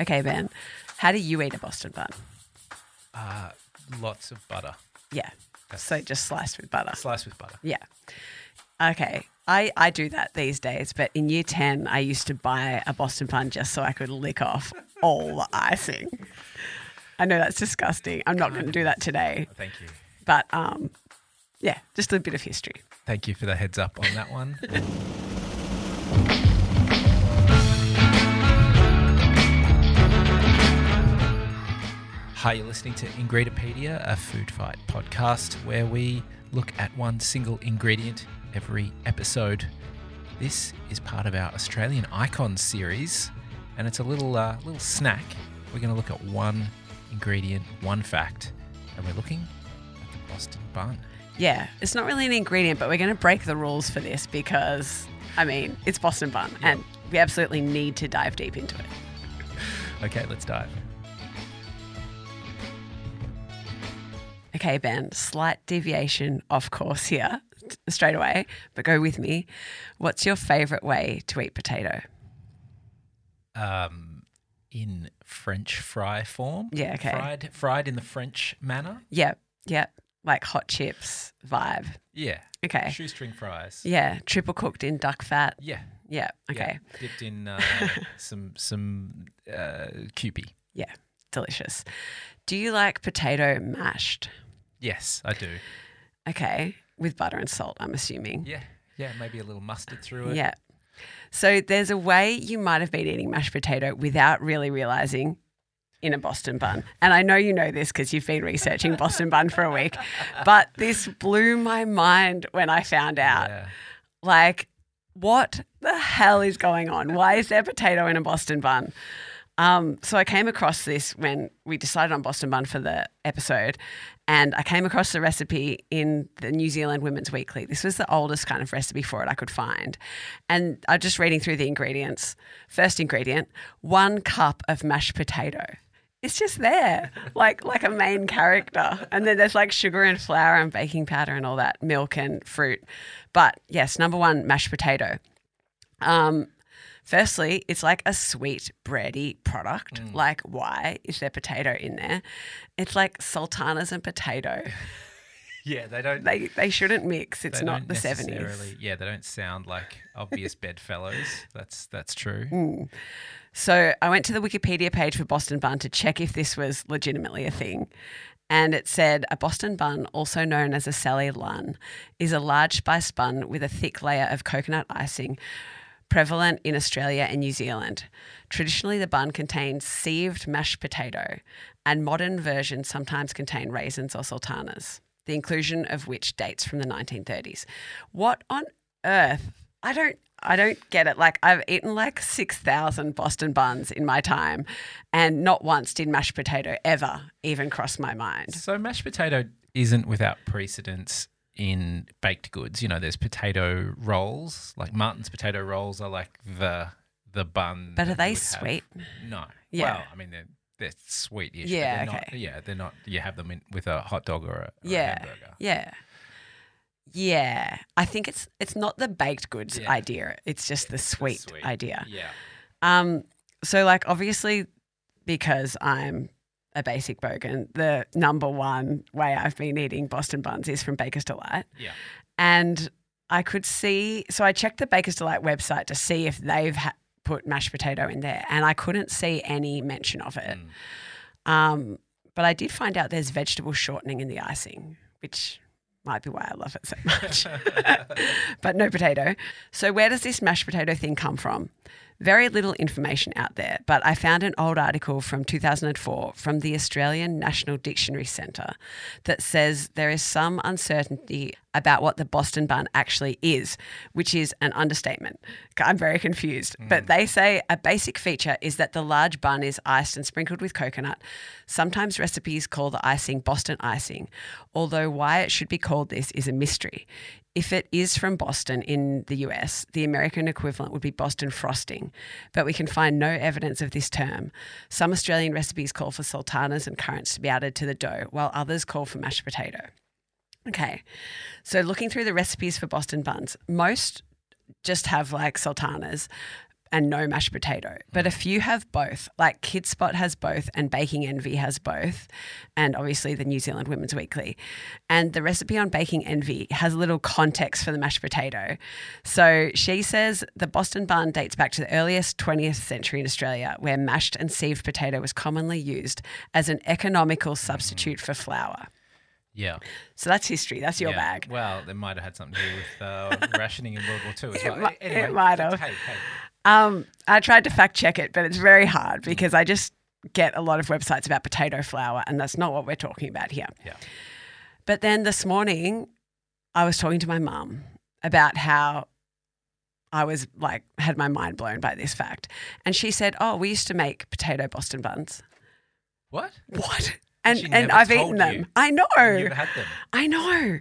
Okay, Ben. How do you eat a Boston bun? Uh, lots of butter. Yeah. So just sliced with butter. Sliced with butter. Yeah. Okay. I, I do that these days, but in year 10, I used to buy a Boston bun just so I could lick off all the icing. I know that's disgusting. I'm not going to do that today. Thank you. But um, yeah, just a bit of history. Thank you for the heads up on that one. Hi, you're listening to Ingredipedia, a food fight podcast where we look at one single ingredient every episode. This is part of our Australian Icons series, and it's a little uh, little snack. We're going to look at one ingredient, one fact, and we're looking at the Boston bun. Yeah, it's not really an ingredient, but we're going to break the rules for this because, I mean, it's Boston bun and we absolutely need to dive deep into it. Okay, let's dive. Okay, Ben, slight deviation off course here straight away, but go with me. What's your favorite way to eat potato? Um, in French fry form. Yeah, okay. Fried, fried in the French manner. Yep, yep. Like hot chips vibe. Yeah. Okay. Shoestring fries. Yeah, triple cooked in duck fat. Yeah. Yeah, okay. Yeah. Dipped in uh, some some uh. Yeah, delicious. Do you like potato mashed? Yes, I do. Okay, with butter and salt, I'm assuming. Yeah. Yeah. Maybe a little mustard through it. Yeah. So there's a way you might have been eating mashed potato without really realizing in a Boston bun. And I know you know this because you've been researching Boston bun for a week, but this blew my mind when I found out. Yeah. Like, what the hell is going on? Why is there potato in a Boston bun? Um, so I came across this when we decided on Boston bun for the episode, and I came across the recipe in the New Zealand Women's Weekly. This was the oldest kind of recipe for it I could find, and I was just reading through the ingredients. First ingredient: one cup of mashed potato. It's just there, like like a main character, and then there's like sugar and flour and baking powder and all that, milk and fruit. But yes, number one, mashed potato. Um, firstly, it's like a sweet bready product. Like, why is there potato in there? It's like sultanas and potato. Yeah. They don't. They they shouldn't mix. It's not the seventies. Yeah, they don't sound like obvious bedfellows. That's that's true. Mm. So I went to the Wikipedia page for Boston bun to check if this was legitimately a thing. And it said a Boston bun, also known as a Sally Lunn, is a large spice bun with a thick layer of coconut icing, prevalent in Australia and New Zealand. Traditionally, the bun contains sieved mashed potato, and modern versions sometimes contain raisins or sultanas, the inclusion of which dates from the 1930s. What on earth? I don't I don't get it. Like I've eaten like 6,000 Boston buns in my time and not once did mashed potato ever even cross my mind. So mashed potato isn't without precedence in baked goods. You know, there's potato rolls, like Martin's potato rolls are like the the bun. But are they would have. sweet? No. Yeah. Well, I mean they're they're sweet-ish. Yeah, they're not- okay. yeah, they're not. You have them in, with a hot dog or a, or a Yeah. hamburger. Yeah. Yeah. I think it's it's not the baked goods Yeah. idea. It's just the sweet, sweet. idea. Yeah. Um, so like obviously because I'm a basic bogan, the number one way I've been eating Boston buns is from Baker's Delight. Yeah. And I could see, so I checked the Baker's Delight website to see if they've ha- put mashed potato in there, and I couldn't see any mention of it. Mm. Um, but I did find out there's vegetable shortening in the icing, which might be why I love it so much. but no potato. So, where does this mashed potato thing come from? Very little information out there, but I found an old article from 2004 from the Australian National Dictionary Centre that says there is some uncertainty about what the Boston bun actually is, which is an understatement. I'm very confused. Mm. But they say a basic feature is that the large bun is iced and sprinkled with coconut. Sometimes recipes call the icing Boston icing, although why it should be called this is a mystery. If it is from Boston in the US, the American equivalent would be Boston frosting, but we can find no evidence of this term. Some Australian recipes call for sultanas and currants to be added to the dough, while others call for mashed potato. Okay, so looking through the recipes for Boston buns, most just have like sultanas. and no mashed potato, but a few have both. Like Kidspot has both, and Baking Envy has both, and obviously the New Zealand Women's Weekly. And the recipe on Baking Envy has a little context for the mashed potato. So she says the Boston bun dates back to the earliest 20th century in Australia, where mashed and sieved potato was commonly used as an economical substitute for flour. Yeah. So that's history. That's your yeah. bag. Well, it might have had something to do with uh, rationing in World War II as It well. mi- anyway, it might have. Hey, hey. Um, I tried to fact check it, but it's very hard because I just get a lot of websites about potato flour, and that's not what we're talking about here. Yeah. But then this morning, I was talking to my mum about how I was like, had my mind blown by this fact. And she said, Oh, we used to make potato Boston buns. What? What? And, She and I've eaten them. you. I know. You've had them. I know.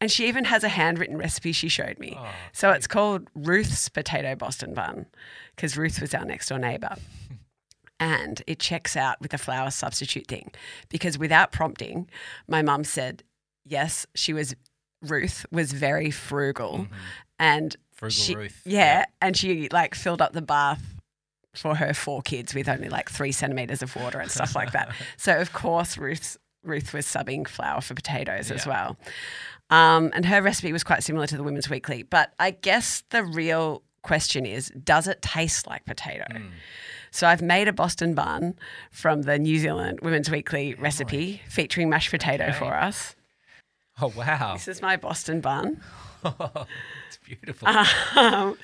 And she even has a handwritten recipe she showed me. Oh, so it's called Ruth's Potato Boston Bun because Ruth was our next door neighbor. and it checks out with the flour substitute thing because without prompting, my mum said, yes, she was, Ruth was very frugal and Mm-hmm. Frugal she, Ruth. Yeah, and she like filled up the bath for her four kids with only like three centimeters of water and stuff like that. So of course Ruth's Ruth was subbing flour for potatoes as well. Um, and her recipe was quite similar to the Women's Weekly. But I guess the real question is, does it taste like potato? Mm. So I've made a Boston bun from the New Zealand Women's Weekly recipe featuring mashed potato Okay. for us. Oh, wow. This is my Boston bun. It's beautiful. Um,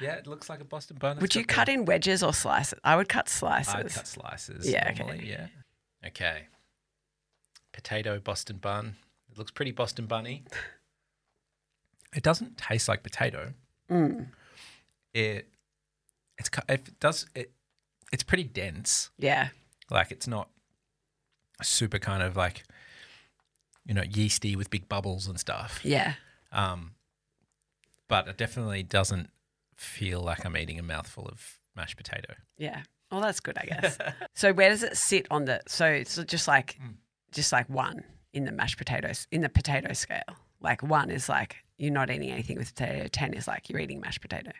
yeah, it looks like a Boston bun. Would you cut in wedges or slices? I would cut slices. I'd cut slices. Yeah, okay. yeah. Okay. Potato Boston bun. It looks pretty Boston bunny. It doesn't taste like potato. Mm, It it's it does it. It's pretty dense. yeah. Like it's not super kind of like you know yeasty with big bubbles and stuff. Yeah. Um, but it definitely doesn't feel like I'm eating a mouthful of mashed potato. Yeah. Well, that's good, I guess. so where does it sit on the? So it's just like, Mm. just like one in the mashed potatoes in the potato scale. Like one is like you're not eating anything with potato. Ten is like you're eating mashed potato.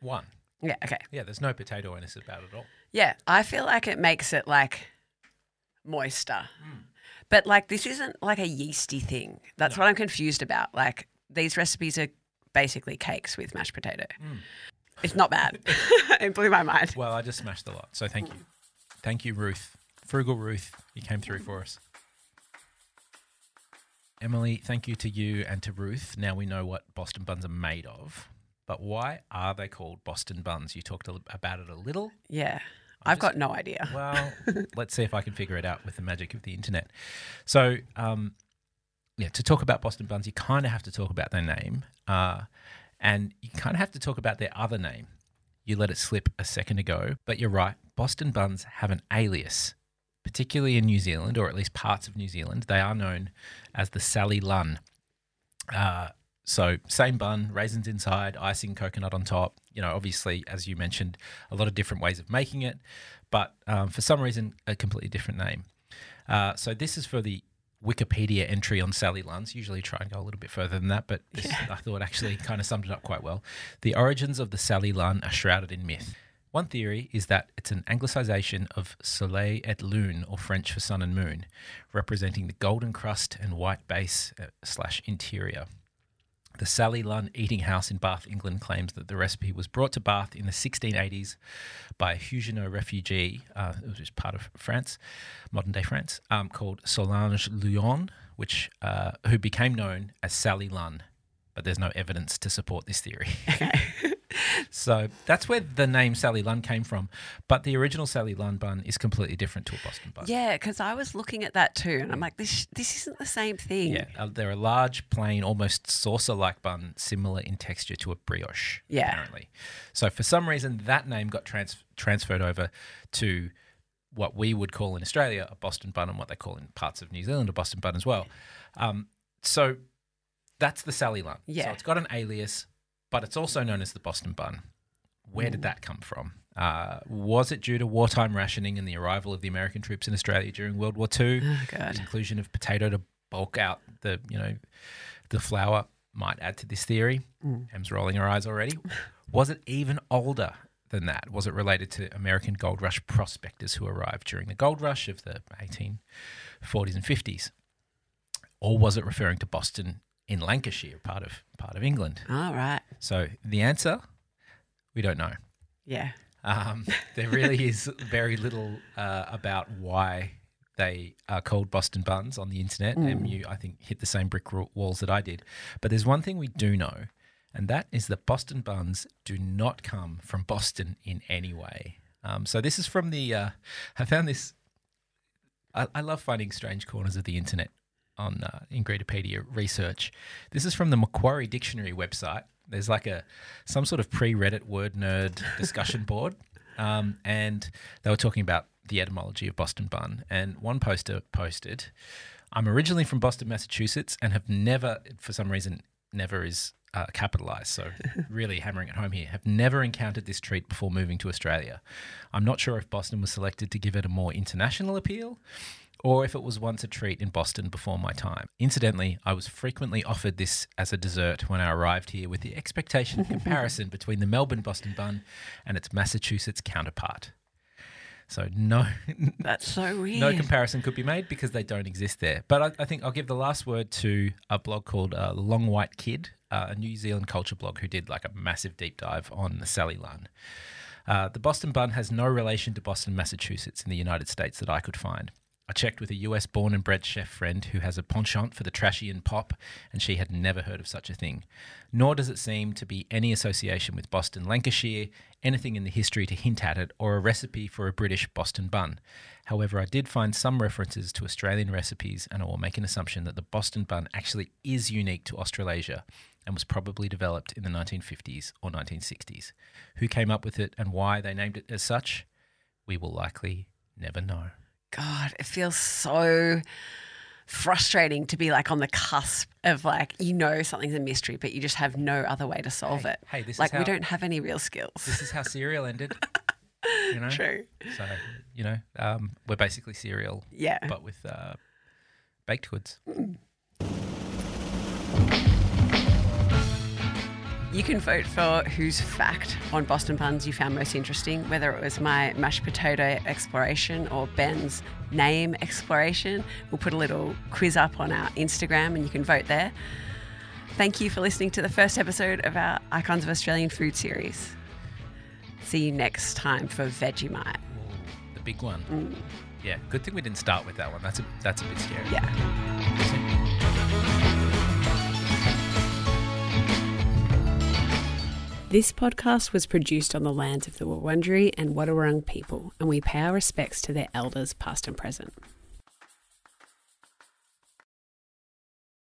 One. Yeah. Okay. Yeah, there's no potato in this about at all. Yeah. I feel like it makes it like moister, but like this isn't like a yeasty thing. That's No. what I'm confused about. Like these recipes are basically cakes with mashed potato. Mm. It's not bad. it blew my mind. Well, I just smashed a lot. So thank you. Thank you, Ruth. Frugal Ruth. You came through for us. Emily, thank you to you and to Ruth. Now we know what Boston buns are made of. But why are they called Boston buns? You talked a about it a little. Yeah. I've just- got no idea. Well, let's see if I can figure it out with the magic of the internet. So, um, yeah, to talk about Boston buns, you kind of have to talk about their name, uh, and you kind of have to talk about their other name. You let it slip a second ago, but you're right. Boston buns have an alias, particularly in New Zealand, or at least parts of New Zealand. They are known as the Sally Lunn. Uh, so same bun, raisins inside, icing, coconut on top. You know, obviously, as you mentioned, a lot of different ways of making it, but um, for some reason, a completely different name. Uh, so this is for the Wikipedia entry on Sally Lunns. Usually try and go a little bit further than that, but this, I thought actually kind of summed it up quite well. The origins of the Sally Lunn are shrouded in myth. One theory is that it's an anglicization of Soleil et Lune, or French for sun and moon, representing the golden crust and white base uh, slash interior. The Sally Lunn Eating House in Bath, England claims that the recipe was brought to Bath in the 1680s by a Huguenot refugee, uh, it was just part of France, modern day France, um, called Solange Luyon, which, uh, who became known as Sally Lunn. But there's no evidence to support this theory. so that's where the name Sally Lunn came from. But the original Sally Lunn bun is completely different to a Boston bun. Yeah, because I was looking at that too, and I'm like, this this isn't the same thing. Yeah, uh, they're a large, plain, almost saucer-like bun, similar in texture to a brioche. Yeah. apparently. So for some reason, that name got trans- transferred over to what we would call in Australia a Boston bun, and what they call in parts of New Zealand a Boston bun as well. Um, so that's the Sally Lunn. So Yeah. it's got an alias, but it's also known as the Boston bun. Where did that come from? Uh, was it due to wartime rationing and the arrival of the American troops in Australia during World War II? Oh the inclusion of potato to bulk out the you know the flour might add to this theory. Mm. Em's rolling her eyes already. Was it even older than that? Was it related to American gold rush prospectors who arrived during the gold rush of the 1840s and 50s? Or was it referring to Boston in Lancashire, part of part of England? All right. So the answer, we don't know. Yeah. Um, there really is very little uh, about why they are called Boston buns on the internet, and you, I think, hit the same brick walls that I did. But there's one thing we do know, and that is that Boston buns do not come from Boston in any way. Um, so this is from the. Uh, I found this. I, I love finding strange corners of the internet on uh, Ingredipedia research. This is from the Macquarie Dictionary website. There's like a some sort of pre-Reddit word nerd discussion board, um, and they were talking about the etymology of Boston bun. And one poster posted, "I'm originally from Boston, Massachusetts, and have never, for some reason, never is." Uh, capitalized, so really hammering it home here. Have never encountered this treat before moving to Australia. I'm not sure if Boston was selected to give it a more international appeal, or if it was once a treat in Boston before my time. Incidentally, I was frequently offered this as a dessert when I arrived here with the expectation of comparison between the Melbourne Boston bun and its Massachusetts counterpart. So no, That's so weird. no comparison could be made because they don't exist there. But I, I think I'll give the last word to a blog called uh, Long White Kid, uh, a New Zealand culture blog who did like a massive deep dive on the Sally Lunn. Uh, the Boston bun has no relation to Boston, Massachusetts in the United States that I could find. I checked with a US born and bred chef friend who has a penchant for the trashy and pop, and she had never heard of such a thing. Nor does it seem to be any association with Boston, Lancashire, anything in the history to hint at it, or a recipe for a British Boston bun. However, I did find some references to Australian recipes, and I will make an assumption that the Boston bun actually is unique to Australasia and was probably developed in the 1950s or 1960s. Who came up with it and why they named it as such, we will likely never know. God, it feels so frustrating to be like on the cusp of like you know something's a mystery, but you just have no other way to solve Hey, it. hey, this is like we don't have any real skills. This is how Serial ended. You know? True. So, you know, um, we're basically Serial, Yeah. but with uh, baked goods. You can vote for whose fact on Boston buns you found most interesting, whether it was my mashed potato exploration or Ben's name exploration. We'll put a little quiz up on our Instagram and you can vote there. Thank you for listening to the first episode of our Icons of Australian Food series. See you next time for Vegemite. The big one. Mm. Yeah, good thing we didn't start with that one. That's a that's a bit scary. Yeah. This podcast was produced on the lands of the Wurundjeri and Wadawurrung people, and we pay our respects to their elders, past and present.